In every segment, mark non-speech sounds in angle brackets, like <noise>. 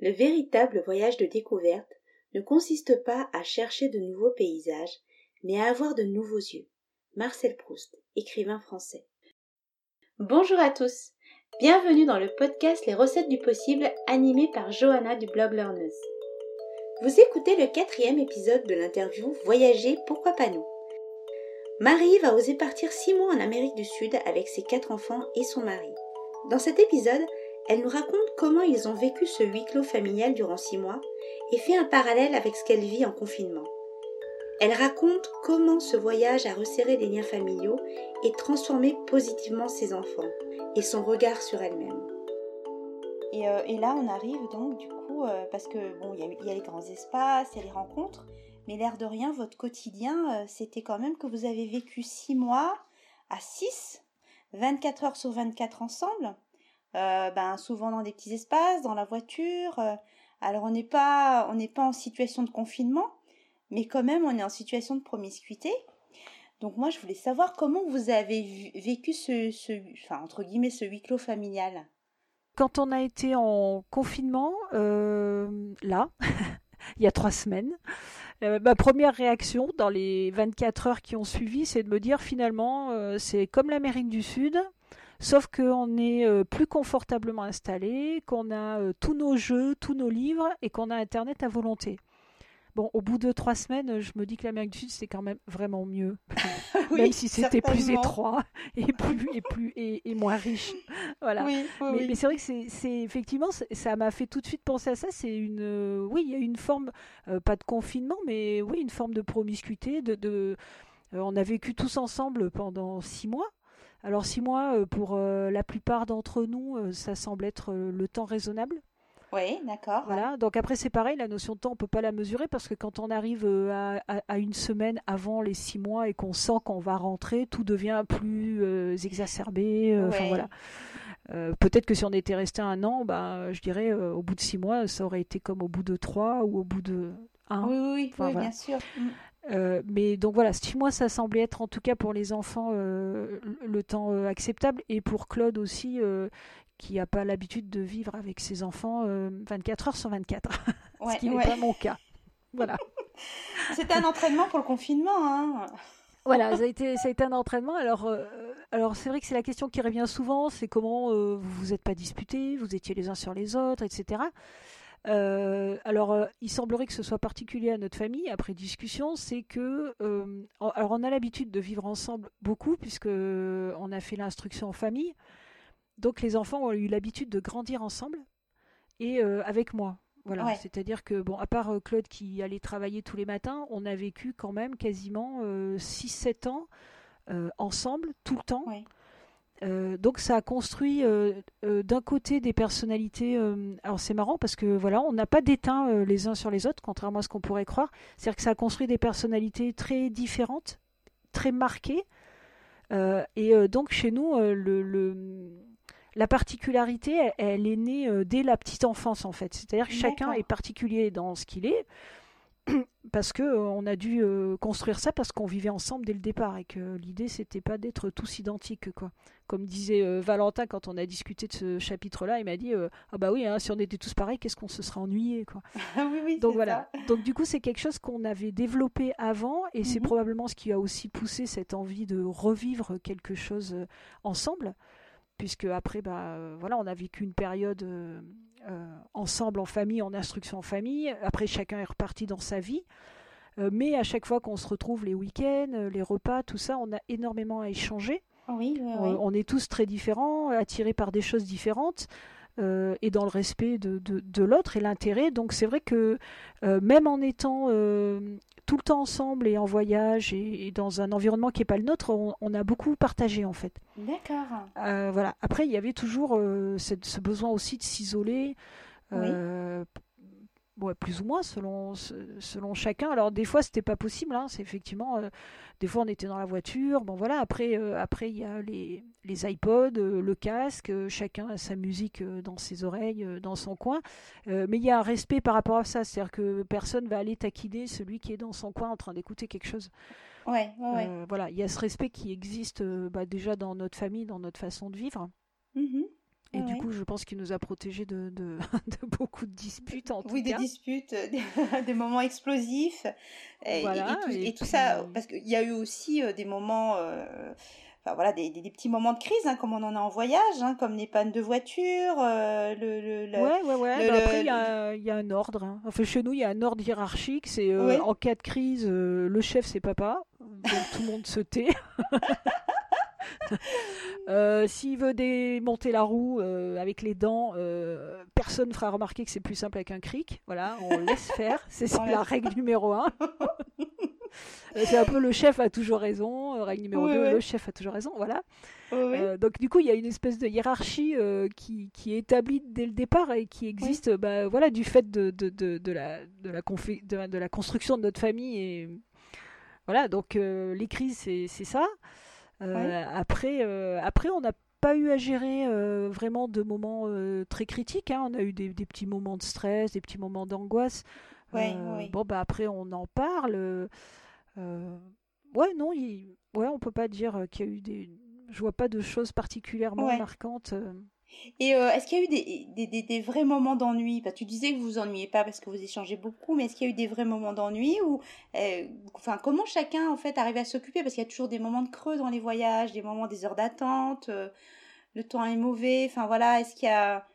Le véritable voyage de découverte ne consiste pas à chercher de nouveaux paysages, mais à avoir de nouveaux yeux. Marcel Proust, écrivain français. Bonjour à tous, bienvenue dans le podcast Les recettes du possible animé par Johanna du blog Learneuse. Vous écoutez le quatrième épisode de l'interview Voyager, pourquoi pas nous? Marie va oser partir six mois en Amérique du Sud avec ses quatre enfants et son mari. Dans cet épisode, elle nous raconte comment ils ont vécu ce huis clos familial durant six mois et fait un parallèle avec ce qu'elle vit en confinement. Elle raconte comment ce voyage a resserré les liens familiaux et transformé positivement ses enfants et son regard sur elle-même. Et, euh, là, on arrive donc du coup, euh, parce que bon, il y, a les grands espaces, il y a les rencontres, mais l'air de rien, votre quotidien, euh, c'était quand même que vous avez vécu six mois à 6, 24 heures sur 24 ensemble. Euh, ben, souvent dans des petits espaces, dans la voiture. Euh, alors on n'est pas, on n'est pas en situation de confinement, mais quand même on est en situation de promiscuité. Donc moi je voulais savoir comment vous avez vécu ce, enfin entre guillemets ce huis clos familial. Quand on a été en confinement, euh, là, <laughs> il y a trois semaines, ma première réaction dans les 24 heures qui ont suivi, c'est de me dire finalement, c'est comme l'Amérique du Sud, Sauf qu'on est euh, plus confortablement installé, qu'on a euh, tous nos jeux, tous nos livres et qu'on a Internet à volonté. Bon, au bout de trois semaines, je me dis que l'Amérique du Sud, c'est quand même vraiment mieux. <laughs> même si c'était plus étroit et plus et plus et, moins riche. <laughs> Voilà. mais, c'est vrai que c'est effectivement ça m'a fait tout de suite penser à ça. C'est une euh, oui, il y a une forme pas de confinement, mais oui, une forme de promiscuité. De, on a vécu tous ensemble pendant six mois. Alors six mois, euh, pour euh, la plupart d'entre nous, euh, ça semble être le temps raisonnable. Oui, d'accord. Voilà. Donc après, c'est pareil, la notion de temps, on peut pas la mesurer parce que quand on arrive à, une semaine avant les six mois et qu'on sent qu'on va rentrer, tout devient plus exacerbé. Voilà. Peut-être que si on était resté un an, bah, je dirais au bout de six mois, ça aurait été comme au bout de trois ou au bout de un. Oui, oui, bien sûr. Euh, mais donc voilà, six mois, ça semblait être en tout cas pour les enfants euh, le temps euh, acceptable et pour Claude aussi, qui n'a pas l'habitude de vivre avec ses enfants 24 heures sur 24, <laughs> ce qui n'est pas mon cas. Voilà. <laughs> C'était un entraînement pour le confinement. Hein <laughs> voilà, ça a, été, ça a été un entraînement. Alors, alors c'est vrai que c'est la question qui revient souvent, c'est comment vous vous êtes pas disputés, vous étiez les uns sur les autres, etc. Euh, alors, euh, il semblerait que ce soit particulier à notre famille, après discussion, c'est que, euh, alors on a l'habitude de vivre ensemble beaucoup, puisque on a fait l'instruction en famille, donc les enfants ont eu l'habitude de grandir ensemble et avec moi. Voilà, c'est-à-dire que, bon, à part Claude qui allait travailler tous les matins, on a vécu quand même quasiment 6-7 ans ensemble, tout le temps. Euh, donc ça a construit euh, euh, d'un côté des personnalités. alors c'est marrant parce que voilà, on n'a pas d'éteint les uns sur les autres, contrairement à ce qu'on pourrait croire. C'est-à-dire que ça a construit des personnalités très différentes, très marquées. et donc chez nous, le, la particularité, elle, est née dès la petite enfance en fait. C'est-à-dire que chacun est particulier dans ce qu'il est <clears throat> parce que euh, on a dû euh, construire ça parce qu'on vivait ensemble dès le départ et que l'idée c'était pas d'être tous identiques quoi. Comme disait euh, Valentin quand on a discuté de ce chapitre-là, il m'a dit ah bah oui hein, si on était tous pareils qu'est-ce qu'on se serait ennuyé quoi. <laughs> oui, oui, Donc voilà. Donc du coup c'est quelque chose qu'on avait développé avant et c'est mhm. probablement ce qui a aussi poussé cette envie de revivre quelque chose ensemble puisque après bah voilà on a vécu une période euh, ensemble en famille, en instruction en famille. Après, chacun est reparti dans sa vie. Euh, mais à chaque fois qu'on se retrouve les week-ends, euh, les repas, tout ça, on a énormément à échanger. Oui, On est tous très différents, attirés par des choses différentes. et dans le respect de, de, l'autre et l'intérêt. Donc c'est vrai que même en étant tout le temps ensemble et en voyage et, dans un environnement qui n'est pas le nôtre, on, a beaucoup partagé en fait. D'accord. Euh, voilà. Après, il y avait toujours euh, ce besoin aussi de s'isoler. Euh, plus ou moins selon selon chacun. Alors des fois c'était pas possible, hein, c'est effectivement euh, des fois on était dans la voiture. Bon voilà, après euh, après il y a les les iPods, euh, le casque, chacun a sa musique dans ses oreilles, dans son coin. mais il y a un respect par rapport à ça, c'est-à-dire que personne va aller taquiner celui qui est dans son coin en train d'écouter quelque chose. Ouais, ouais, voilà, il y a ce respect qui existe bah, déjà dans notre famille, dans notre façon de vivre. Mmh Et du coup, je pense qu'il nous a protégés de, de, <laughs> beaucoup de disputes en tout oui, cas. Oui, <laughs> des disputes, des, moments explosifs. Et, et, tout, ça, parce qu'il y a eu aussi des moments enfin voilà, des, des, petits moments de crise, hein, comme on en a en voyage, hein, comme les pannes de voiture, euh, le, le, Ouais, ouais, ouais. Bah, après, il y a, y a, un ordre. Hein. Enfin, chez nous, il y a un ordre hiérarchique. C'est euh, en cas de crise, euh, le chef, c'est papa. Donc tout le monde se tait. <laughs> Euh, s'il veut démonter la roue avec les dents, personne ne fera remarquer que c'est plus simple avec un cric. Voilà, on laisse faire. <laughs> C'est la règle numéro un. <laughs> Euh, c'est un peu le chef a toujours raison, euh, règle numéro 2, le chef a toujours raison, voilà. Euh, donc du coup, il y a une espèce de hiérarchie qui, qui, est établie dès le départ et qui existe bah, voilà, du fait de, de, de, de la, de, la de, la construction de notre famille. Et... Voilà, donc les crises, c'est ça. Après, après, on n'a pas eu à gérer vraiment de moments très critiques. Hein. On a eu des, des, petits moments de stress, des petits moments d'angoisse. Bon, bah après, on en parle. Euh, ouais, non, il... ouais, on peut pas dire euh, qu'il y a eu des. Je vois pas de choses particulièrement marquantes. Euh. Et est-ce qu'il y a eu des, des, des, vrais moments d'ennui? Tu disais que vous vous ennuyez pas parce que vous échangez beaucoup, mais est-ce qu'il y a eu des vrais moments d'ennui ou, enfin, comment chacun en fait arrive à s'occuper? Parce qu'il y a toujours des moments de creux dans les voyages, des moments des heures d'attente, le temps est mauvais. Enfin voilà, est-ce qu'il y a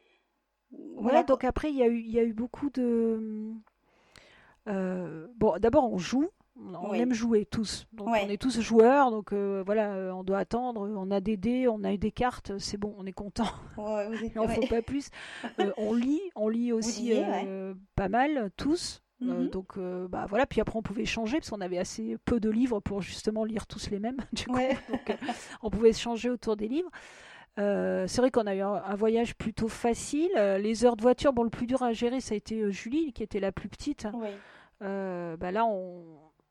voilà, donc après il y a eu il y a eu beaucoup de bon d'abord on joue on aime jouer tous. Donc on est tous joueurs, donc euh, voilà, euh, on doit attendre. On a des dés, on a eu des cartes, c'est bon, on est content. Ouais, Il <laughs> en faut pas plus. <laughs> Euh, on lit, on lit aussi pas mal tous. Mm-hmm. donc bah voilà, puis après on pouvait changer parce qu'on avait assez peu de livres pour justement lire tous les mêmes. <laughs> Du coup, donc, on pouvait changer autour des livres. c'est vrai qu'on a eu un, voyage plutôt facile. les heures de voiture, bon, le plus dur à gérer, ça a été Julie, qui était la plus petite. bah là, on,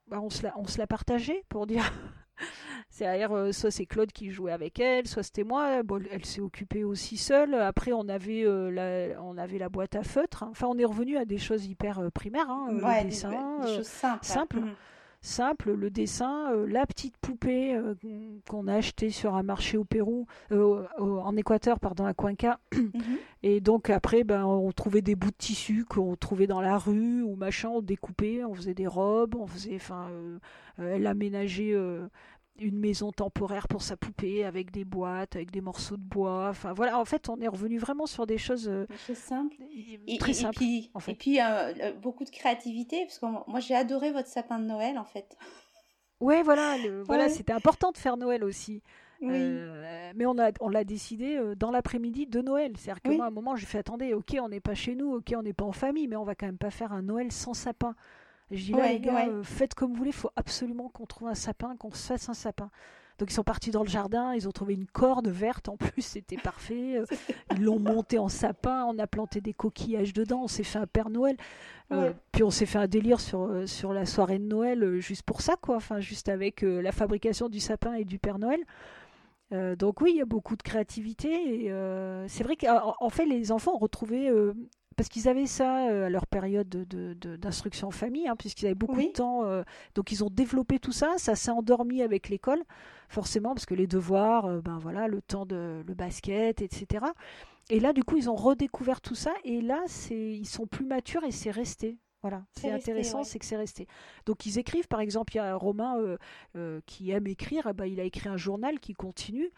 bah, on, se la, on se l'a partagé pour dire. <laughs> c'est euh, soit c'est Claude qui jouait avec elle, soit c'était moi. Bon, elle s'est occupée aussi seule. Après, on avait, euh, la, on avait la boîte à feutre. Enfin, on est revenu à des choses hyper euh, primaires. Hein, le dessin, des, choses simples. Simple. Mmh simple, le dessin, euh, la petite poupée euh, qu'on a achetée sur un marché au Pérou, euh, en Équateur, pardon, à Cuenca. Mhm. Et donc après, ben, on trouvait des bouts de tissu qu'on trouvait dans la rue ou machin, on découpait, on faisait des robes, on faisait, enfin, elle aménageait une maison temporaire pour sa poupée avec des boîtes, avec des morceaux de bois. Enfin voilà, en fait, on est revenu vraiment sur des choses euh, très simples. Et, très simples. puis, en fait. et puis euh, euh, beaucoup de créativité, parce que moi j'ai adoré votre sapin de Noël en fait. Ouais, voilà, <laughs> voilà, c'était important de faire Noël aussi. mais on a, on l'a décidé dans l'après-midi de Noël. C'est-à-dire que moi, à un moment, j'ai fait attendez, ok, on n'est pas chez nous, ok, on n'est pas en famille, mais on va quand même pas faire un Noël sans sapin. Je dis là, les gars, euh, faites comme vous voulez, il faut absolument qu'on trouve un sapin, qu'on se fasse un sapin. Donc ils sont partis dans le jardin, ils ont trouvé une corde verte en plus, c'était parfait. Euh, <laughs> ils l'ont monté en sapin, on a planté des coquillages dedans, on s'est fait un Père Noël. Euh, puis on s'est fait un délire sur, sur la soirée de Noël, juste pour ça, quoi. Enfin, juste avec la fabrication du sapin et du Père Noël. donc oui, il y a beaucoup de créativité. Et c'est vrai qu'en fait, les enfants ont retrouvé parce qu'ils avaient ça euh, à leur période d'instruction de, de, famille, hein, puisqu'ils avaient beaucoup de temps. Euh, donc ils ont développé tout ça. Ça s'est endormi avec l'école, forcément, parce que les devoirs, euh, ben voilà, le temps de le basket, etc. Et là, du coup, ils ont redécouvert tout ça. Et là, ils sont plus matures et c'est resté. Voilà, c'est intéressant, c'est que c'est resté. Donc ils écrivent, par exemple, il y a Romain qui aime écrire, eh ben, il a écrit un journal qui continue.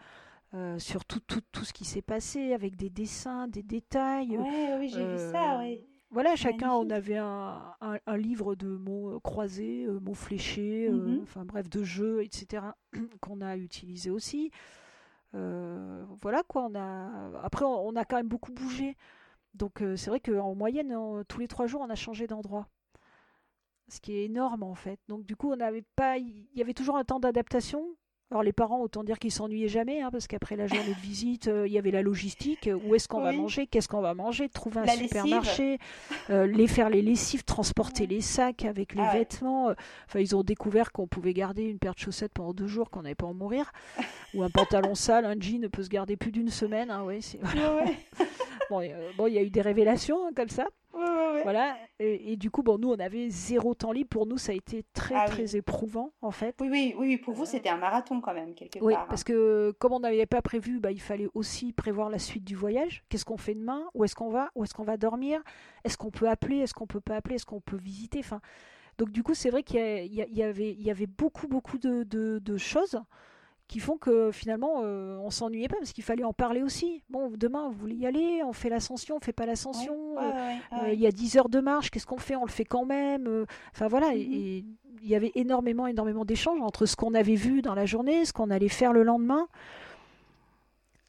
Euh, sur tout, tout, tout, ce qui s'est passé, avec des dessins, des détails. oui, j'ai vu ça, oui. Voilà, chacun, on avait un, un, livre de mots euh, croisés, euh, mots fléchés, mm-hmm. enfin bref, de jeux, etc., <clears throat> qu'on a utilisé aussi. voilà quoi, on a... après, on, a quand même beaucoup bougé. Donc c'est vrai qu'en moyenne, tous les trois jours, on a changé d'endroit ce qui est énorme en fait. Donc du coup, on n'avait pas, il y avait toujours un temps d'adaptation, alors les parents, autant dire qu'ils s'ennuyaient jamais, hein, parce qu'après la journée de visite, euh, il y avait la logistique, où est-ce qu'on va manger, qu'est-ce qu'on va manger, trouver un supermarché, euh, les faire les lessives, transporter les sacs avec les ah vêtements. Enfin, ils ont découvert qu'on pouvait garder une paire de chaussettes pendant deux jours, qu'on n'avait pas en mourir, ou un pantalon sale, un jean peut se garder plus d'une semaine. Hein, ouais, <laughs> bon, il y a eu des révélations hein, comme ça. voilà. Et, du coup, bon, nous, on avait zéro temps libre. Pour nous, ça a été très, ah très éprouvant, en fait. Oui, oui, oui. Pour vous, c'était un marathon quand même, quelque oui, part. Oui, parce que comme on n'avait pas prévu, bah, il fallait aussi prévoir la suite du voyage. Qu'est-ce qu'on fait demain? Où est-ce qu'on va? Où est-ce qu'on va dormir? Est-ce qu'on peut appeler? Est-ce qu'on peut pas appeler? Est-ce qu'on peut visiter? Enfin, donc du coup, c'est vrai qu'il y, avait, il y avait beaucoup, beaucoup de, de choses qui font que finalement euh, on s'ennuyait pas parce qu'il fallait en parler aussi. Bon, demain vous voulez y aller, on fait l'ascension, on fait pas l'ascension. Euh, euh, il y a 10 heures de marche, qu'est-ce qu'on fait? On le fait quand même. Enfin voilà, et il y avait énormément, énormément d'échanges entre ce qu'on avait vu dans la journée, ce qu'on allait faire le lendemain.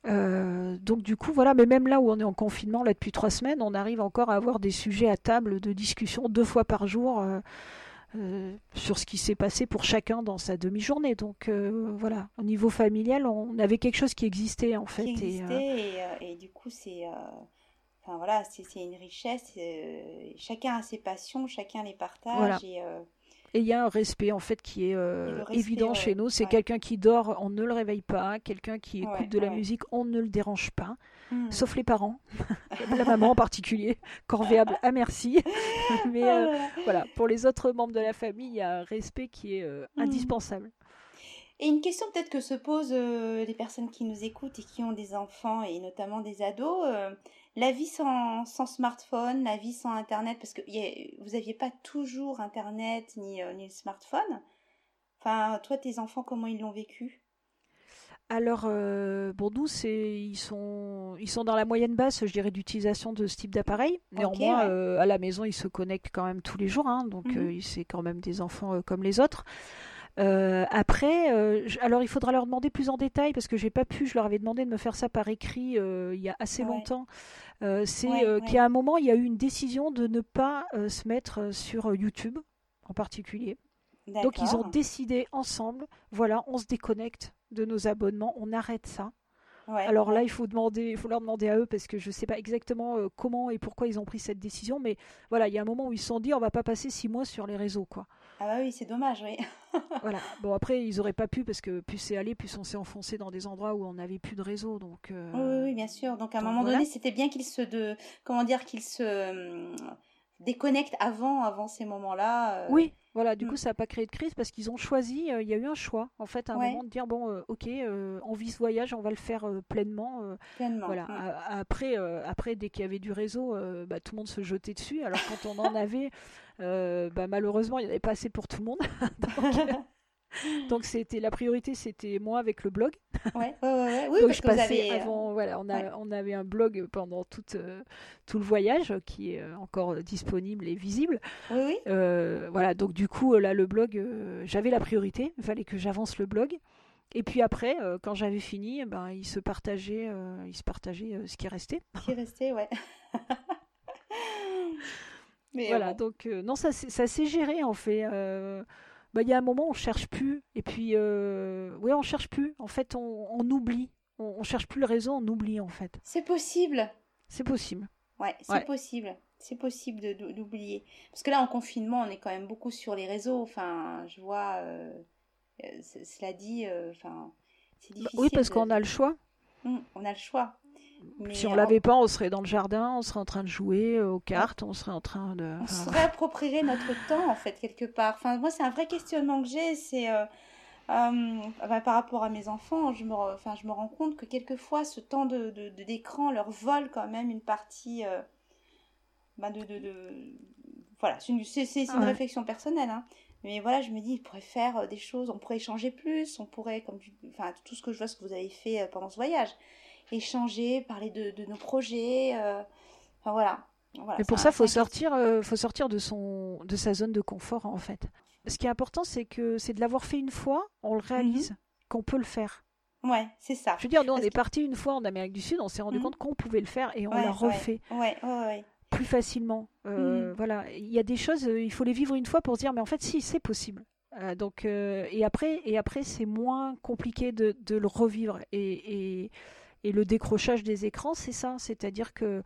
donc du coup voilà, mais même là où on est en confinement là depuis trois semaines, on arrive encore à avoir des sujets à table de discussion deux fois par jour. Euh, sur ce qui s'est passé pour chacun dans sa demi-journée. Donc euh, voilà, au niveau familial, on avait quelque chose qui existait en fait. Qui existait euh, et, du coup c'est, enfin voilà, c'est une richesse. chacun a ses passions, chacun les partage et et il y a un respect en fait qui est évident chez nous. C'est quelqu'un qui dort, on ne le réveille pas. Quelqu'un qui écoute de la musique, on ne le dérange pas. Hmm. sauf les parents, <laughs> <laughs> la maman en particulier, corvéable à merci. <laughs> Mais euh, oh voilà, pour les autres membres de la famille, il y a un respect qui est euh, hmm. indispensable. Et une question peut-être que se posent euh, les personnes qui nous écoutent et qui ont des enfants et notamment des ados, la vie sans, sans, smartphone, la vie sans Internet, parce que vous n'aviez pas toujours Internet ni, ni le smartphone. Enfin, toi, tes enfants, comment ils l'ont vécu? Alors, euh, bon, nous, c'est, ils, sont, ils sont dans la moyenne basse, je dirais, d'utilisation de ce type d'appareil. Néanmoins, euh, à la maison, ils se connectent quand même tous les jours, hein, donc mhm. euh, c'est quand même des enfants comme les autres. Après, alors il faudra leur demander plus en détail parce que j'ai pas pu, je leur avais demandé de me faire ça par écrit il y a assez longtemps. c'est qu'à un moment, il y a eu une décision de ne pas se mettre sur YouTube en particulier. Donc ils ont décidé ensemble, voilà, on se déconnecte de nos abonnements, on arrête ça. Alors là, il faut demander, il faut leur demander à eux parce que je ne sais pas exactement euh, comment et pourquoi ils ont pris cette décision, mais voilà, il y a un moment où ils se sont dit, on va pas passer six mois sur les réseaux, quoi. Ah bah oui, c'est dommage, oui. <laughs> voilà. Bon après, ils auraient pas pu parce que plus c'est allé, plus on s'est enfoncé dans des endroits où on n'avait plus de réseau, donc. Euh, oui, bien sûr. Donc à un moment donné, c'était bien qu'ils se, de, comment dire, qu'ils se euh, déconnectent avant, avant ces moments-là. Oui, voilà, du mm. coup, ça n'a pas créé de crise parce qu'ils ont choisi, euh, il y a eu un choix, en fait, à un moment de dire bon, euh, ok, euh, on vit ce voyage, on va le faire pleinement. pleinement. Voilà. Après, après, dès qu'il y avait du réseau, bah, tout le monde se jetait dessus. Alors quand on en <laughs> avait, bah, malheureusement, il n'y en avait pas assez pour tout le monde. <laughs> Donc, <laughs> Donc c'était la priorité, c'était moi avec le blog. Ouais, ouais, ouais. Oui, Donc je passais euh, avant, voilà, on, a, on avait un blog pendant tout, euh, tout le voyage qui est euh, encore disponible et visible. Oui, oui. voilà, donc du coup là le blog, j'avais la priorité, il fallait que j'avance le blog. Et puis après, quand j'avais fini, ben il se partageait, il se partageait ce qui restait. Ce qui restait, ouais. <laughs> Mais voilà, donc non, ça, ça s'est géré en fait bah, il y a un moment on cherche plus. Et puis euh, ouais on cherche plus. En fait on, oublie. On, on, cherche plus le réseau on oublie en fait. C'est possible. C'est possible. Ouais c'est possible. C'est possible d'oublier. Parce que là en confinement on est quand même beaucoup sur les réseaux. Enfin je vois euh, euh, cela dit enfin c'est bah, difficile oui parce qu'on a le choix. Hum, on a le choix si on l'avait pas, on serait dans le jardin, on serait en train de jouer euh, aux cartes, on serait en train de. On se réapproprierait notre temps en fait quelque part. Enfin, moi, c'est un vrai questionnement que j'ai. C'est euh, euh, bah, par rapport à mes enfants, je me, enfin, je me rends compte que quelquefois, ce temps de d'écran leur vole quand même une partie. Bah, de, de, voilà, c'est une, une réflexion personnelle. Hein. Mais voilà, je me dis, ils pourraient faire des choses, on pourrait échanger plus, on pourrait, comme enfin, tout ce que je vois, ce que vous avez fait pendant ce voyage échanger, parler de, de nos projets. Euh, enfin voilà. voilà pour ça, faut sortir, euh, faut sortir de son, de sa zone de confort en fait. Ce qui est important, c'est que c'est de l'avoir fait une fois, on le réalise, mhm. qu'on peut le faire. Ouais, c'est ça. Je veux dire, nous, on est parti une fois en Amérique du Sud, on s'est rendu mhm. compte qu'on pouvait le faire et on l'a refait. Ouais, ouais, plus facilement. Euh, mhm. Voilà, il y a des choses, il faut les vivre une fois pour se dire, mais en fait, si, c'est possible. donc, et après, et après, c'est moins compliqué de, de, le revivre. Et, et, et le décrochage des écrans, c'est ça. C'est-à-dire que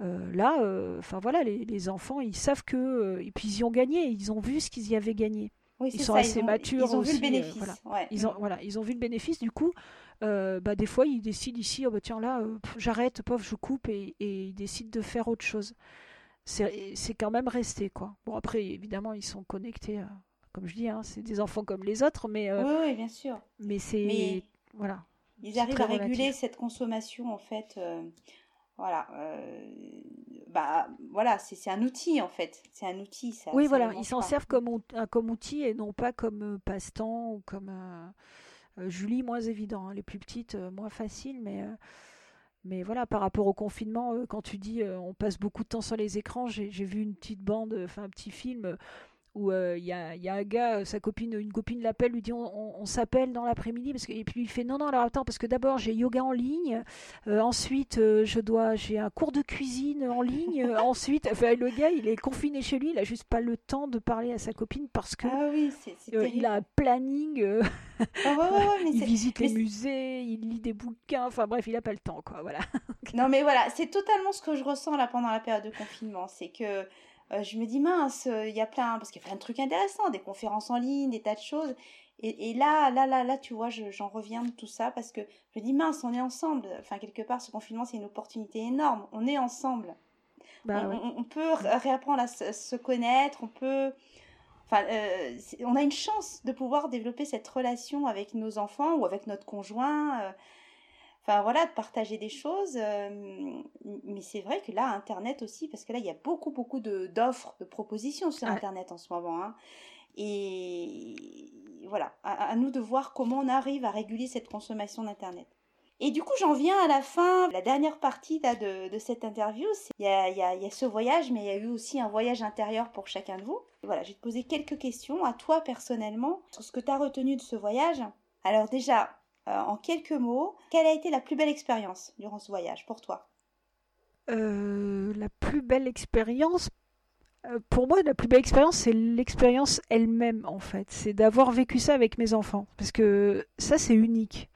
euh, là, euh, enfin voilà, les, enfants, ils savent que, euh, et puis ils y ont gagné, ils ont vu ce qu'ils y avaient gagné. ils sont assez matures ils ont vu le bénéfice. voilà. Ils ont, voilà, ils ont vu le bénéfice. Du coup, bah, des fois, ils décident ici, oh, bah, tiens là, j'arrête, pauvre, je coupe, et, et, ils décident de faire autre chose. c'est quand même resté quoi. Bon après évidemment ils sont connectés, euh, comme je dis, hein, c'est des enfants comme les autres, mais oui, oui, bien sûr. Mais c'est voilà. Ils arrivent à réguler cette consommation en fait. Euh, voilà, bah voilà, c'est un outil en fait. C'est un outil. Ça, oui, voilà, ils s'en servent comme, comme outil et non pas comme passe-temps ou comme Julie moins évident. Hein. les plus petites moins facile, mais mais voilà, par rapport au confinement, euh, quand tu dis euh, on passe beaucoup de temps sur les écrans, j'ai vu une petite bande, enfin un petit film où euh, il y, a, y, a, un gars, sa copine, une copine l'appelle, lui dit on, s'appelle dans l'après-midi parce que et puis il fait non non alors attends parce que d'abord j'ai yoga en ligne, ensuite je dois j'ai un cours de cuisine en ligne, <laughs> ensuite enfin, le gars il est confiné chez lui, il a juste pas le temps de parler à sa copine parce que ah oui, il a un planning, ah <laughs> il visite les musées, il lit des bouquins, enfin bref il a pas le temps quoi voilà. non mais voilà c'est totalement ce que je ressens là pendant la période de confinement, c'est que euh, je me dis mince, euh, il y a plein, parce qu'il y a plein de trucs intéressants, des conférences en ligne, des tas de choses. Et, là, là, là, là, tu vois, j'en reviens de tout ça parce que je me dis mince, on est ensemble. Enfin, quelque part, ce confinement, c'est une opportunité énorme. On est ensemble. Bah on, peut réapprendre à se, connaître, on peut. Enfin, euh, on a une chance de pouvoir développer cette relation avec nos enfants ou avec notre conjoint enfin voilà, de partager des choses. Euh, mais c'est vrai que là, Internet aussi, parce que là, il y a beaucoup, beaucoup d'offres, de, propositions sur Internet en ce moment. Hein. Et voilà, à, nous de voir comment on arrive à réguler cette consommation d'Internet. Et du coup, j'en viens à la fin, la dernière partie de, de, cette interview. Il y, a, il, y a, il y a, ce voyage, mais il y a eu aussi un voyage intérieur pour chacun de vous. Voilà, je vais te poser quelques questions à toi personnellement sur ce que tu as retenu de ce voyage. Alors déjà, euh, en quelques mots, quelle a été la plus belle expérience durant ce voyage pour toi? Euh, La plus belle expérience, euh, pour moi, la plus belle expérience, c'est l'expérience elle-même, en fait. C'est d'avoir vécu ça avec mes enfants. Parce que ça, c'est unique.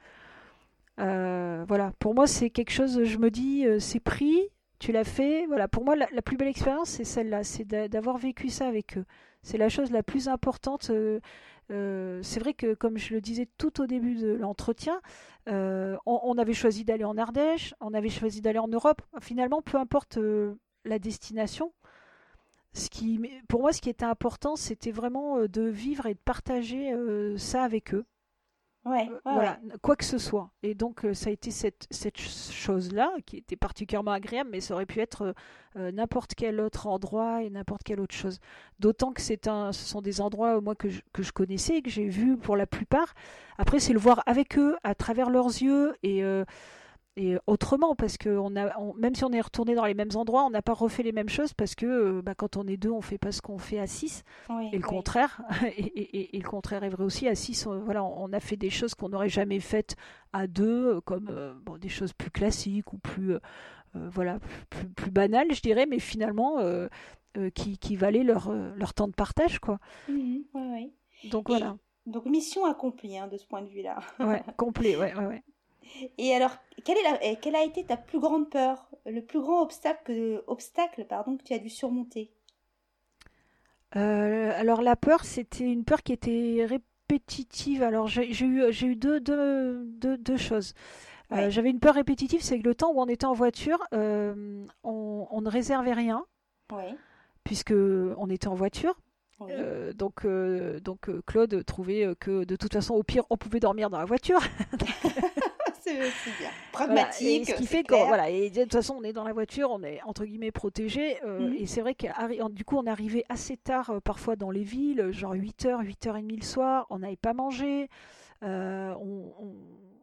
voilà, pour moi, c'est quelque chose, je me dis, c'est pris, tu l'as fait. Voilà, pour moi, la, plus belle expérience, c'est celle-là, c'est d'avoir vécu ça avec eux. C'est la chose la plus importante. C'est vrai que, comme je le disais tout au début de l'entretien, euh, on, avait choisi d'aller en Ardèche, on avait choisi d'aller en Europe. Finalement, peu importe euh, la destination, ce qui, pour moi, ce qui était important, c'était vraiment de vivre et de partager ça avec eux. Ouais, voilà, quoi que ce soit. Et donc, ça a été cette, cette chose-là qui était particulièrement agréable, mais ça aurait pu être euh, n'importe quel autre endroit et n'importe quelle autre chose. D'autant que c'est un, ce sont des endroits moi que je, que je connaissais, que j'ai vus pour la plupart. Après, c'est le voir avec eux, à travers leurs yeux et euh, et autrement parce que on a même si on est retourné dans les mêmes endroits on n'a pas refait les mêmes choses parce que euh, bah, quand on est deux on fait pas ce qu'on fait à six et le contraire <laughs> et, et, le contraire est vrai aussi à six on, voilà on a fait des choses qu'on n'aurait jamais faites à deux comme bon, des choses plus classiques ou plus euh, voilà, plus, plus, banal, je dirais, mais finalement euh, euh, qui, qui valaient leur, leur temps de partage, quoi. Mhm, donc voilà. Donc mission accomplie hein, de ce point de vue-là. ouais, complet, ouais, ouais, ouais. <laughs> Et alors, quelle, est la, quelle a été ta plus grande peur, le plus grand obstacle, obstacle pardon, que tu as dû surmonter? Alors la peur, c'était une peur qui était répétitive. Alors j'ai eu, deux, deux, deux, deux choses. Euh, j'avais une peur répétitive, c'est que le temps où on était en voiture, euh, on, ne réservait rien, puisque on était en voiture. Euh, donc, donc Claude trouvait que de toute façon, au pire, on pouvait dormir dans la voiture. <laughs> c'est bien. Pragmatique. ce qui fait que voilà, et de toute façon, on est dans la voiture, on est entre guillemets protégé. Mhm. Et c'est vrai que du coup, on arrivait assez tard, parfois dans les villes, genre 8h, 8h30 le soir, on n'avait pas mangé. on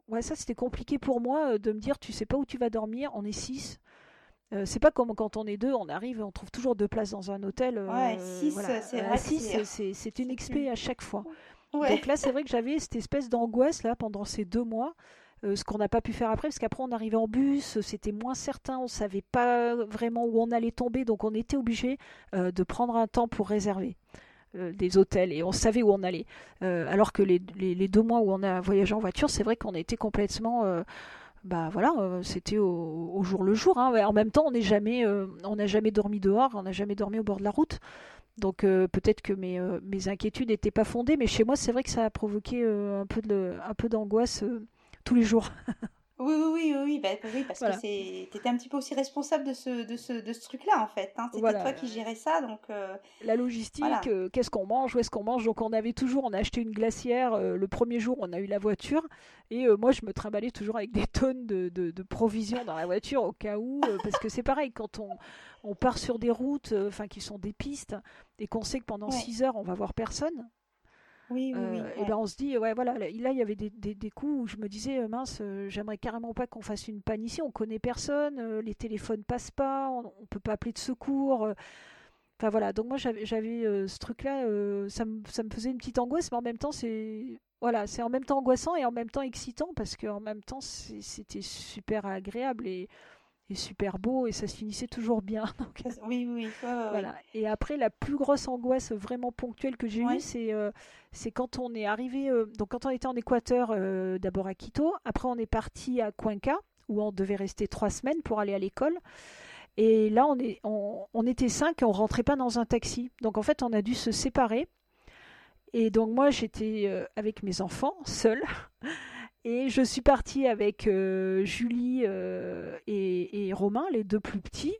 Ouais, ça c'était compliqué pour moi euh, de me dire tu sais pas où tu vas dormir, on est six. Euh, c'est pas comme quand on est deux, on arrive et on trouve toujours deux places dans un hôtel. Euh, ouais, six, c'est vrai. Six, c'est une expé à chaque fois. Donc là, c'est vrai que j'avais cette espèce d'angoisse là pendant ces deux mois. Ce qu'on n'a pas pu faire après, parce qu'après on arrivait en bus, c'était moins certain, on savait pas vraiment où on allait tomber, donc on était obligé de prendre un temps pour réserver. Euh, des hôtels et on savait où on allait. Euh, alors que les, deux mois où on a voyagé en voiture, c'est vrai qu'on était complètement euh, bah voilà, c'était au, jour le jour. Hein. En même temps, on jamais, on n'a jamais dormi dehors, on n'a jamais dormi au bord de la route. Donc peut-être que mes, inquiétudes n'étaient pas fondées, mais chez moi, c'est vrai que ça a provoqué un peu d'angoisse tous les jours. <laughs> Oui, oui, oui, oui, bah, oui parce que tu étais un petit peu aussi responsable de ce, de ce, de ce truc-là, en fait. Hein. C'était toi qui gérais ça, donc... Euh, la logistique, euh, qu'est-ce qu'on mange, où est-ce qu'on mange? Donc on avait toujours, on a acheté une glacière. Euh, le premier jour, on a eu la voiture. Et moi, je me trimballais toujours avec des <laughs> tonnes de, de, de provisions dans la voiture, au cas où. parce que c'est pareil, quand on, on part sur des routes, enfin qui sont des pistes, et qu'on sait que pendant 6 heures, on va voir personne, oui, oui, oui. Et ben on se dit, ouais, voilà, là il y avait des, des, coups où je me disais, euh, mince, euh, j'aimerais carrément pas qu'on fasse une panne ici, on connaît personne, euh, les téléphones passent pas, on, on, peut pas appeler de secours. Enfin voilà, donc moi j'avais ce truc-là, ça, me, ça me faisait une petite angoisse, mais en même temps c'est voilà, c'est en même temps angoissant et en même temps excitant parce qu'en même temps c'était super agréable et et super beau et ça se finissait toujours bien. <laughs> oui, oui, voilà. Et après, la plus grosse angoisse vraiment ponctuelle que j'ai eue, c'est euh, c'est quand on est arrivé, euh, donc quand on était en Équateur, euh, d'abord à Quito, après on est parti à Cuenca, où on devait rester trois semaines pour aller à l'école. Et là, on, est, on, on était cinq et on rentrait pas dans un taxi. Donc en fait, on a dû se séparer. Et donc moi, j'étais avec mes enfants, seule. <laughs> Et je suis partie avec euh, Julie euh, et, Romain, les deux plus petits,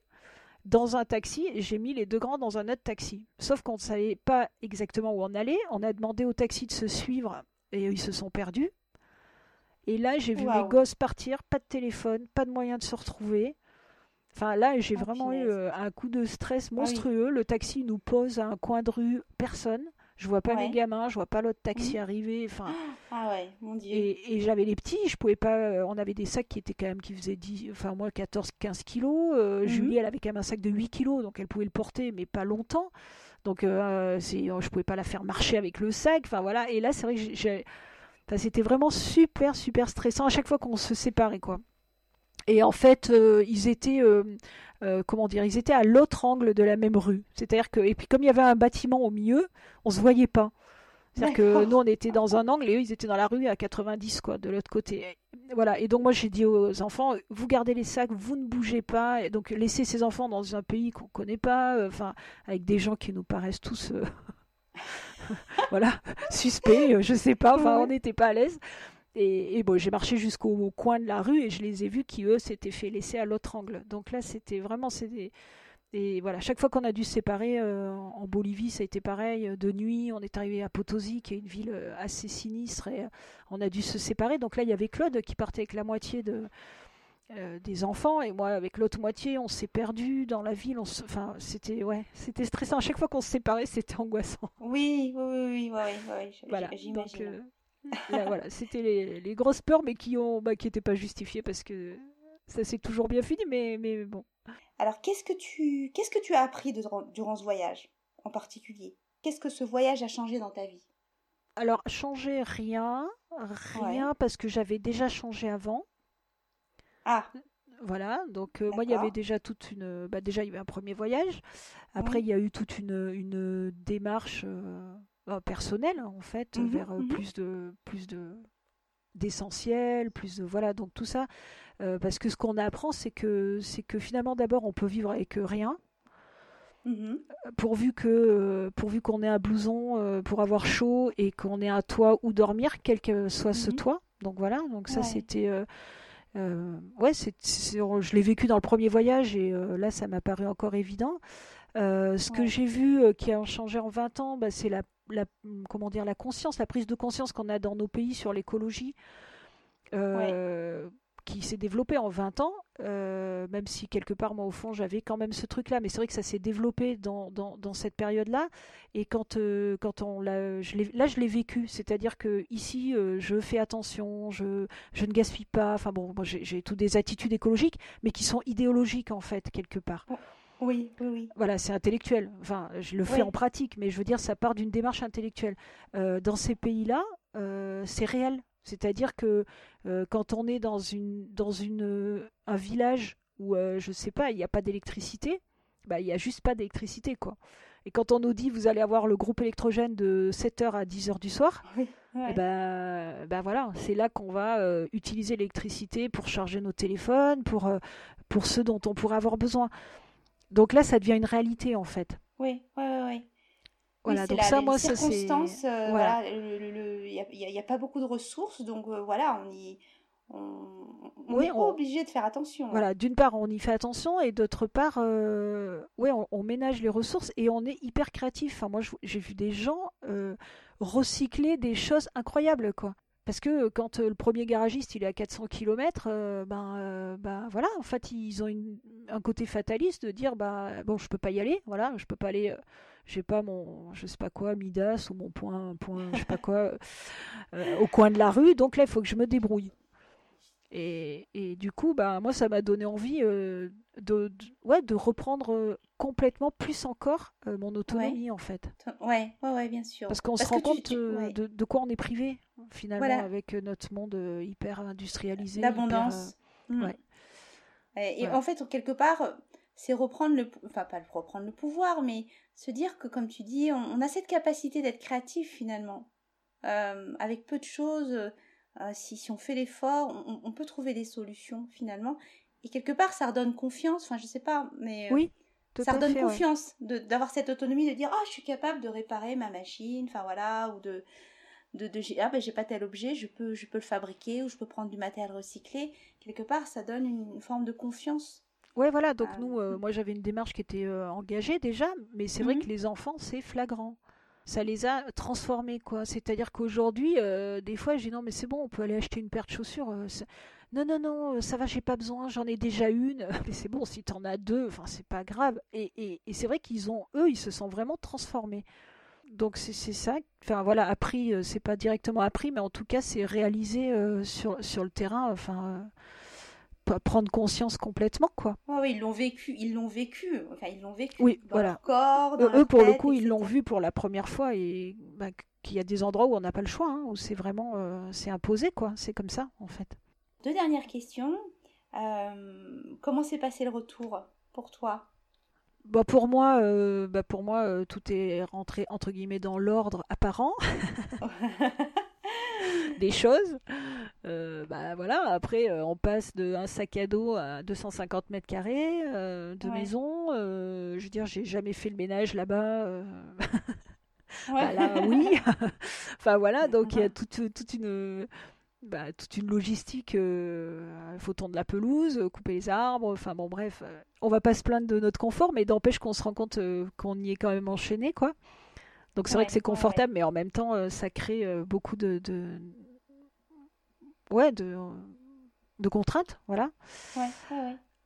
dans un taxi. J'ai mis les deux grands dans un autre taxi. Sauf qu'on ne savait pas exactement où on allait. On a demandé au taxi de se suivre et ils se sont perdus. Et là, j'ai vu mes gosses partir, pas de téléphone, pas de moyen de se retrouver. Enfin, là, j'ai ah, vraiment eu euh, un coup de stress ah monstrueux. Le taxi nous pose à un coin de rue, personne. Je vois pas mes gamins, je vois pas l'autre taxi mmh. arriver. Enfin, <gasps> ah ouais, mon Dieu. Et, j'avais les petits, je pouvais pas. Euh, on avait des sacs qui étaient quand même qui faisaient 10, enfin moi 14, 15 kilos. Euh, mmh. Julie, elle avait quand même un sac de 8 kilos, donc elle pouvait le porter, mais pas longtemps. Donc euh, c'est, je pouvais pas la faire marcher avec le sac. Enfin voilà. Et là, c'est vrai que j'ai, enfin, c'était vraiment super, super stressant à chaque fois qu'on se séparait, quoi. Et en fait, ils étaient euh, comment dire, ils étaient à l'autre angle de la même rue. C'est-à-dire que, et puis comme il y avait un bâtiment au milieu, on se voyait pas. C'est-à-dire que nous, on était dans un angle et eux, ils étaient dans la rue à 90, quoi, de l'autre côté. Voilà. Et donc, moi, j'ai dit aux enfants, vous gardez les sacs, vous ne bougez pas. Et donc, laissez ces enfants dans un pays qu'on connaît pas, euh, enfin, avec des gens qui nous paraissent tous, euh, <laughs> voilà, suspects, je sais pas, enfin, on n'était pas à l'aise. Et, bon, j'ai marché jusqu'au coin de la rue et je les ai vus qui, eux, s'étaient fait laisser à l'autre angle. Donc là, c'était vraiment. Et voilà, chaque fois qu'on a dû se séparer euh, en Bolivie, ça a été pareil. De nuit, on est arrivé à Potosi, qui est une ville euh, assez sinistre, et euh, on a dû se séparer. Donc là, il y avait Claude qui partait avec la moitié de, des enfants, et moi avec l'autre moitié. On s'est perdu dans la ville. Enfin, c'était ouais, c'était stressant. À chaque fois qu'on se séparait, c'était angoissant. Oui, oui, oui, oui, oui, voilà. j'imagine voilà, c'était les, grosses peurs, mais qui ont, bah, qui n'étaient pas justifiées parce que ça s'est toujours bien fini, mais, mais bon. Alors, qu'est-ce que tu, qu'est-ce que tu as appris durant ce voyage, en particulier? Qu'est-ce que ce voyage a changé dans ta vie? Alors, changer rien, rien parce que j'avais déjà changé avant. Ah. Voilà, donc euh, moi il y avait déjà toute une, bah, déjà il y avait un premier voyage. Après il y a eu toute une, une démarche. Euh, euh, personnel en fait mmh vers euh, mmh plus de plus de d'essentiel plus de voilà donc tout ça. Euh, parce que ce qu'on apprend c'est que c'est que finalement d'abord on peut vivre avec rien. Mmh pourvu que pourvu qu'on ait un blouson pour avoir chaud et qu'on ait un toit où dormir quel que soit ce toit. Donc voilà donc ça c'était ouais c'est je l'ai vécu dans le premier voyage et là ça m'a paru encore évident. Ce que j'ai vu qui a changé en 20 ans, bah, c'est la la, comment dire, la conscience, la prise de conscience qu'on a dans nos pays sur l'écologie, euh, qui s'est développée en 20 ans, euh, même si quelque part, moi, au fond, j'avais quand même ce truc-là, mais c'est vrai que ça s'est développé dans, dans, dans cette période-là, et quand, euh, quand on l'a, je là, je l'ai vécu, c'est-à-dire que ici, je fais attention, je, je ne gaspille pas, enfin bon, j'ai toutes des attitudes écologiques, mais qui sont idéologiques, en fait, quelque part. Oui, oui, oui. Voilà, c'est intellectuel. Enfin, je le fais en pratique, mais je veux dire, ça part d'une démarche intellectuelle. Euh, dans ces pays-là, euh, c'est réel. C'est-à-dire que euh, quand on est dans, une, dans une, un village où, je sais pas, il n'y a pas d'électricité, bah, il n'y a juste pas d'électricité, quoi. Et quand on nous dit vous allez avoir le groupe électrogène de 7h à 10h du soir, et eh ben, ben voilà, c'est là qu'on va utiliser l'électricité pour charger nos téléphones, pour, pour ceux dont on pourrait avoir besoin. Donc là, ça devient une réalité en fait. Oui, oui, oui. Voilà, donc ça, moi, ça c'est. Euh, voilà, il n'y a, pas beaucoup de ressources, donc euh, voilà, on y, on, est obligé de faire attention. Voilà, d'une part, on y fait attention et d'autre part, euh, ouais, on, ménage les ressources et on est hyper créatif. Enfin, moi, j'ai vu des gens euh, recycler des choses incroyables, quoi. Parce que quand euh, le premier garagiste il est à 400 km, ben, ben voilà, en fait ils ont un côté fataliste de dire bah bon je peux pas y aller, voilà, je peux pas aller, j'ai pas mon je sais pas quoi Midas ou mon point point je sais pas quoi au coin de la rue, donc là il faut que je me débrouille. Et, et, du coup, bah, moi, ça m'a donné envie euh, de, ouais, de reprendre euh, complètement, plus encore, euh, mon autonomie, en fait. Ouais, ouais, ouais, bien sûr. Parce qu'on se rend compte de, de, quoi on est privé, finalement, avec notre monde hyper industrialisé. L'abondance. Mm. Ouais. Et en fait, quelque part, c'est reprendre le... Enfin, pas reprendre le pouvoir, mais se dire que, comme tu dis, on, a cette capacité d'être créatif, finalement. avec peu de choses euh, si, on fait l'effort, on, peut trouver des solutions finalement. Et quelque part, ça redonne confiance. Enfin, je sais pas, mais euh, oui, ça redonne confiance d'avoir cette autonomie, de dire ah, je suis capable de réparer ma machine. Enfin voilà, ou de de, de ah ben j'ai pas tel objet, je peux je peux le fabriquer ou je peux prendre du matériel recyclé. Quelque part, ça donne une, forme de confiance. Ouais, voilà. Donc nous, euh, moi, j'avais une démarche qui était engagée déjà, mais c'est vrai mhm. que les enfants, c'est flagrant ça les a transformés quoi. C'est-à-dire qu'aujourd'hui, euh, des fois, j'ai non mais c'est bon, on peut aller acheter une paire de chaussures. Euh, non non non, euh, ça va, j'ai pas besoin, j'en ai déjà une. <laughs> Mais c'est bon, si t'en as deux, enfin c'est pas grave. Et, et, et c'est vrai qu'ils ont, eux, ils se sont vraiment transformés. Donc c'est ça. Enfin voilà, appris, c'est pas directement appris, mais en tout cas c'est réalisé sur sur le terrain. Enfin prendre conscience complètement quoi. oui, ils l'ont vécu, ils l'ont vécu, enfin ils l'ont vécu oui, dans voilà. leur corps, eux pour le coup ils l'ont vu pour la première fois et bah, qu'il y a des endroits où on n'a pas le choix, hein, où c'est vraiment euh, c'est imposé quoi, c'est comme ça en fait. Deux dernières questions. Euh, comment s'est passé le retour pour toi? Bah pour moi, euh, bah pour moi tout est rentré entre guillemets dans l'ordre apparent. <laughs> des choses. Euh, bah voilà, après euh, on passe de un sac à dos à 250 mètres carrés euh, de maison. je veux dire, j'ai jamais fait le ménage là-bas. Bah là, oui. <laughs> <laughs> enfin voilà, donc il y a toute, toute une bah, toute une logistique. Il faut tondre la pelouse, couper les arbres. Enfin bon, bref, on va pas se plaindre de notre confort, mais d'empêche qu'on se rend compte qu'on y est quand même enchaîné, quoi. Donc c'est vrai que c'est confortable, mais en même temps, ça crée beaucoup de, ouais, de, de contraintes, voilà.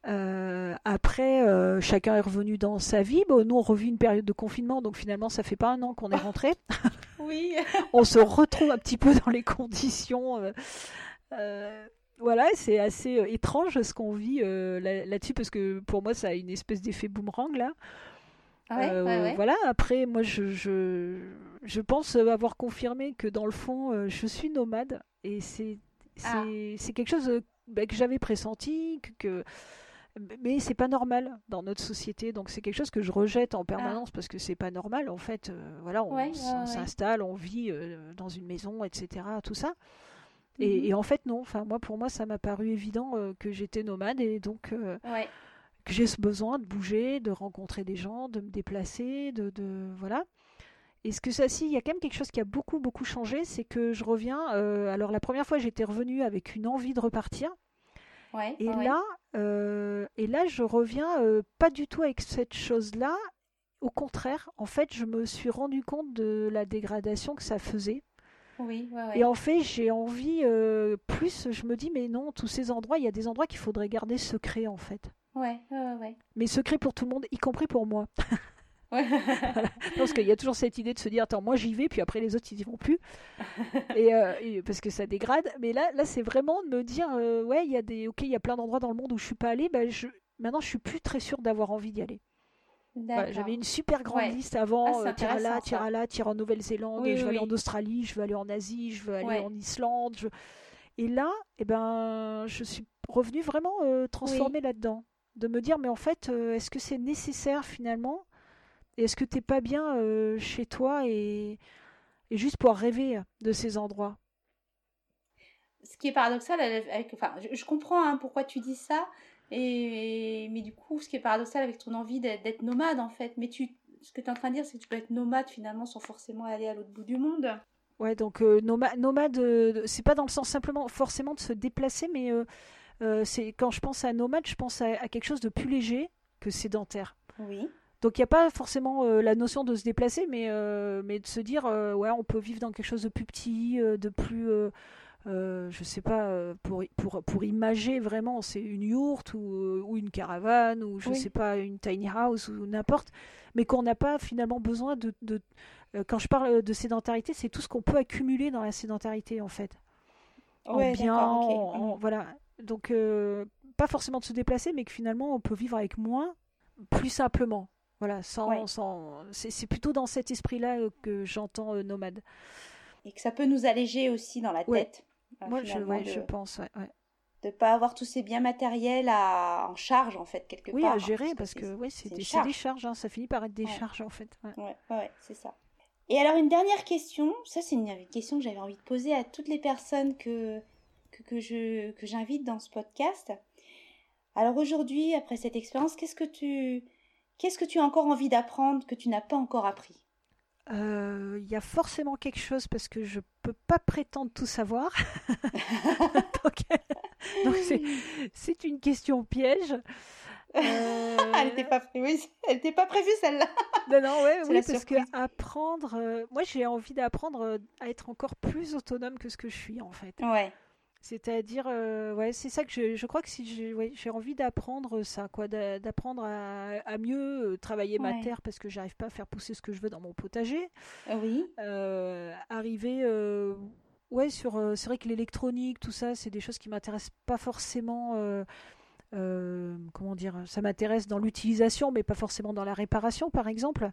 Euh, après, euh, chacun est revenu dans sa vie. Bon, nous, on revit une période de confinement, donc finalement, ça fait pas un an qu'on est rentré. <laughs> oui. <laughs> on se retrouve un petit peu dans les conditions. Euh, voilà, c'est assez étrange ce qu'on vit là-dessus, parce que pour moi, ça a une espèce d'effet boomerang là. Voilà, après, moi, je, je, je, pense avoir confirmé que dans le fond, je suis nomade et c'est ah. C'est quelque chose euh, bah, que j'avais pressenti, que, que... mais c'est pas normal dans notre société. Donc c'est quelque chose que je rejette en permanence ah. parce que c'est pas normal. En fait, euh, voilà, on, s'installe, on vit euh, dans une maison, etc. Tout ça. Mhm. Et, en fait, non. Enfin, moi, pour moi, ça m'a paru évident que j'étais nomade et donc que j'ai ce besoin de bouger, de rencontrer des gens, de me déplacer, de, de voilà. Et ce que ça, si, il y a quand même quelque chose qui a beaucoup, beaucoup changé, c'est que je reviens. Euh, alors, la première fois, j'étais revenue avec une envie de repartir. Ouais, et, là, euh, et là, je reviens euh, pas du tout avec cette chose-là. Au contraire, en fait, je me suis rendu compte de la dégradation que ça faisait. Oui, et en fait, j'ai envie, plus, je me dis, mais non, tous ces endroits, il y a des endroits qu'il faudrait garder secrets, en fait. Ouais, ouais, ouais. Mais secrets pour tout le monde, y compris pour moi. <laughs> <laughs> Parce qu'il y a toujours cette idée de se dire attends moi j'y vais puis après les autres ils y vont plus. <laughs> Euh, et, parce que ça dégrade. Mais là là c'est vraiment de me dire euh, ouais il y a des ok il y a plein d'endroits dans le monde où je suis pas allée bah, je maintenant je suis plus très sûre d'avoir envie d'y aller. J'avais une super grande liste avant ah, euh, tire là tire là tire en Nouvelle-Zélande je veux aller en Australie je veux aller en Asie je veux aller en Islande et là eh ben je suis revenue vraiment transformée là-dedans. De me dire mais en fait est-ce que c'est nécessaire finalement est-ce que t'es pas bien euh, chez toi et, juste pour rêver de ces endroits? Ce qui est paradoxal, avec, enfin, je, comprends hein, pourquoi tu dis ça, et, mais du coup, ce qui est paradoxal avec ton envie d'être nomade en fait, mais tu, ce que tu es en train de dire, c'est que tu peux être nomade finalement sans forcément aller à l'autre bout du monde. Ouais, donc euh, nomade, nomade euh, c'est pas dans le sens simplement forcément de se déplacer, mais euh, euh, c'est quand je pense à nomade, je pense à, à quelque chose de plus léger que sédentaire. Oui. Donc il n'y a pas forcément euh, la notion de se déplacer, mais, euh, mais de se dire, euh, ouais, on peut vivre dans quelque chose de plus petit, de plus, je sais pas, pour, pour, pour imager vraiment, c'est une yourte ou, ou une caravane ou je Oui. sais pas, une tiny house ou n'importe, mais qu'on n'a pas finalement besoin de... de quand je parle de sédentarité, c'est tout ce qu'on peut accumuler dans la sédentarité en fait en Ouais, bien, en- en- Mhm. voilà. Donc, pas forcément de se déplacer, mais que finalement, on peut vivre avec moins, plus simplement. Voilà, sans, Ouais. sans... C'est, c'est plutôt dans cet esprit-là euh, que j'entends euh, nomade. Et que ça peut nous alléger aussi dans la Ouais. tête. euh, Moi, je, ouais, de je pense, ouais. ne pas avoir tous ces biens matériels à, en charge, en fait, quelque Oui, part. à hein, gérer, parce que c'est, des, charges, hein, ça finit par être des charges, en fait. ouais. C'est ça. Et alors, une dernière question. Ça, c'est une, une question que j'avais envie de poser à toutes les personnes que, que, que je, que j'invite dans ce podcast. Alors, aujourd'hui, après cette expérience, qu'est-ce que tu, qu'est-ce que tu as encore envie d'apprendre que tu n'as pas encore appris? Euh, Il y a forcément quelque chose, parce que je peux pas prétendre tout savoir. <laughs> <laughs> donc, <laughs> c'est, une question piège. Euh, Elle n'était pas, pré- oui, elle était pas prévue, celle-là. Non, non, ouais, oui, parce que apprendre, euh, moi j'ai envie d'apprendre à être encore plus autonome que ce que je suis en fait. Ouais, C'est-à-dire, euh, ouais, c'est ça que je, je crois que si j'ai, ouais, envie d'apprendre ça, quoi, d'a- d'apprendre à, à mieux euh, travailler ma terre parce que j'arrive pas à faire pousser ce que je veux dans mon potager. oui, Euh, arriver, euh, ouais, sur, c'est vrai que l'électronique, tout ça, c'est des choses qui m'intéressent pas forcément. comment dire, ça m'intéresse dans l'utilisation, mais pas forcément dans la réparation, par exemple.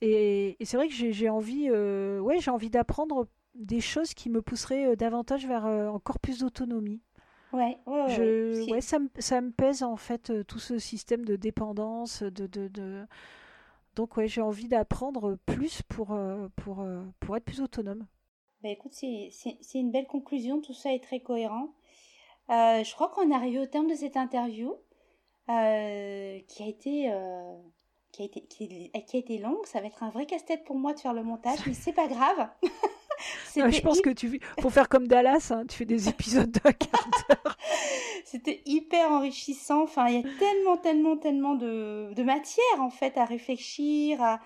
Et, et c'est vrai que j'ai j'ai envie, ouais, j'ai envie d'apprendre des choses qui me pousseraient euh, davantage vers euh, encore plus d'autonomie. ouais, Je- ouais. ouais, ça, me, ça me pèse en fait euh, tout ce système de dépendance, de, de, de- donc ouais, j'ai envie d'apprendre plus pour, pour, pour être plus autonome. Bah écoute, c'est c'est- c'est une belle conclusion, tout ça est très cohérent. Euh, je crois qu'on est arrivé au terme de cette interview euh, qui a été, euh, qui a été, qui, qui a été longue. Ça va être un vrai casse-tête pour moi de faire le montage, <laughs> mais c'est pas grave. <laughs> Ouais, je pense que tu faut faire comme Dallas, hein, tu fais des <laughs> épisodes d'un quart d'heure. C'était hyper enrichissant. Enfin, il y a tellement, tellement, tellement de, de matière en fait à réfléchir. À...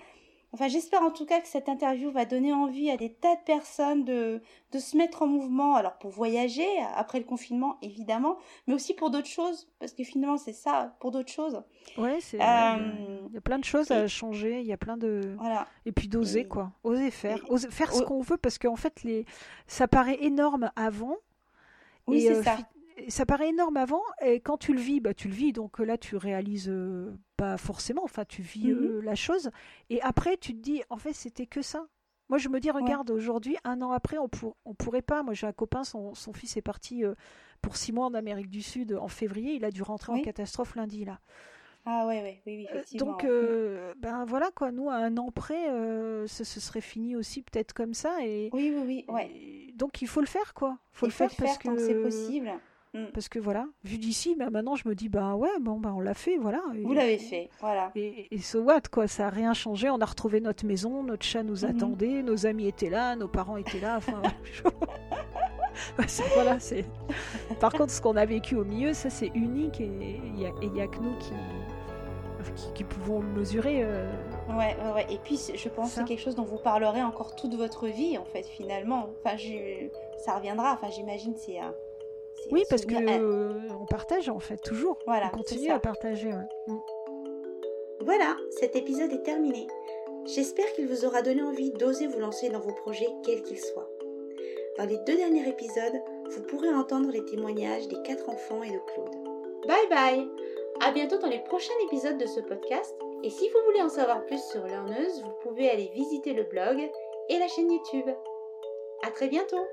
Enfin, j'espère en tout cas que cette interview va donner envie à des tas de personnes de, de se mettre en mouvement. Alors pour voyager après le confinement, évidemment, mais aussi pour d'autres choses, parce que finalement c'est ça, pour d'autres choses. Ouais, c'est. Euh, il y a plein de choses à changer. Il y a plein de. Voilà. Et puis d'oser Et- quoi, oser faire, et- oser faire ce qu'on veut parce qu'en fait les, ça paraît énorme avant. Oui, et, c'est euh, ça. Ça paraît énorme avant et quand tu le vis, bah tu le vis donc euh, là tu réalises euh, pas forcément, enfin tu vis Mhm. euh, la chose et après tu te dis en fait c'était que ça. Moi je me dis regarde aujourd'hui un an après on pour, on pourrait pas. Moi j'ai un copain son, son fils est parti euh, pour six mois en Amérique du Sud en février, il a dû rentrer en catastrophe lundi là. Ah ouais, ouais, oui, oui, effectivement. Donc, euh, ben voilà quoi, nous à un an près, euh, ce, ce serait fini aussi peut-être comme ça. Et, Oui, oui, oui, ouais. et donc il faut le faire quoi. Faut Il le faire parce tant que c'est possible. Mm. parce que voilà, vu d'ici, ben maintenant je me dis bah ouais bon ben on l'a fait voilà. Et, Vous l'avez fait, voilà. Et, et so what quoi, ça a rien changé. On a retrouvé notre maison, notre chat nous Mhm. attendait, nos amis étaient là, nos parents étaient là. Enfin voilà <laughs> <laughs> c'est. <laughs> Par contre ce qu'on a vécu au milieu, ça c'est unique et il y a, que nous qui qui, qui pouvons le mesurer. euh, Ouais, ouais, ouais. Et puis, je pense que c'est quelque chose dont vous parlerez encore toute votre vie, en fait, finalement. Enfin, je- ça reviendra. Enfin, j'imagine, c'est un. Oui, parce que souvenir- euh, on partage en fait toujours. Voilà, on continue à partager. ouais. Mm. Voilà, cet épisode est terminé. J'espère qu'il vous aura donné envie d'oser vous lancer dans vos projets, quels qu'ils soient. Dans les deux derniers épisodes, vous pourrez entendre les témoignages des quatre enfants et de Claude. Bye bye À bientôt dans les prochains épisodes de ce podcast. Et si vous voulez en savoir plus sur Learneuse, vous pouvez aller visiter le blog et la chaîne YouTube. À très bientôt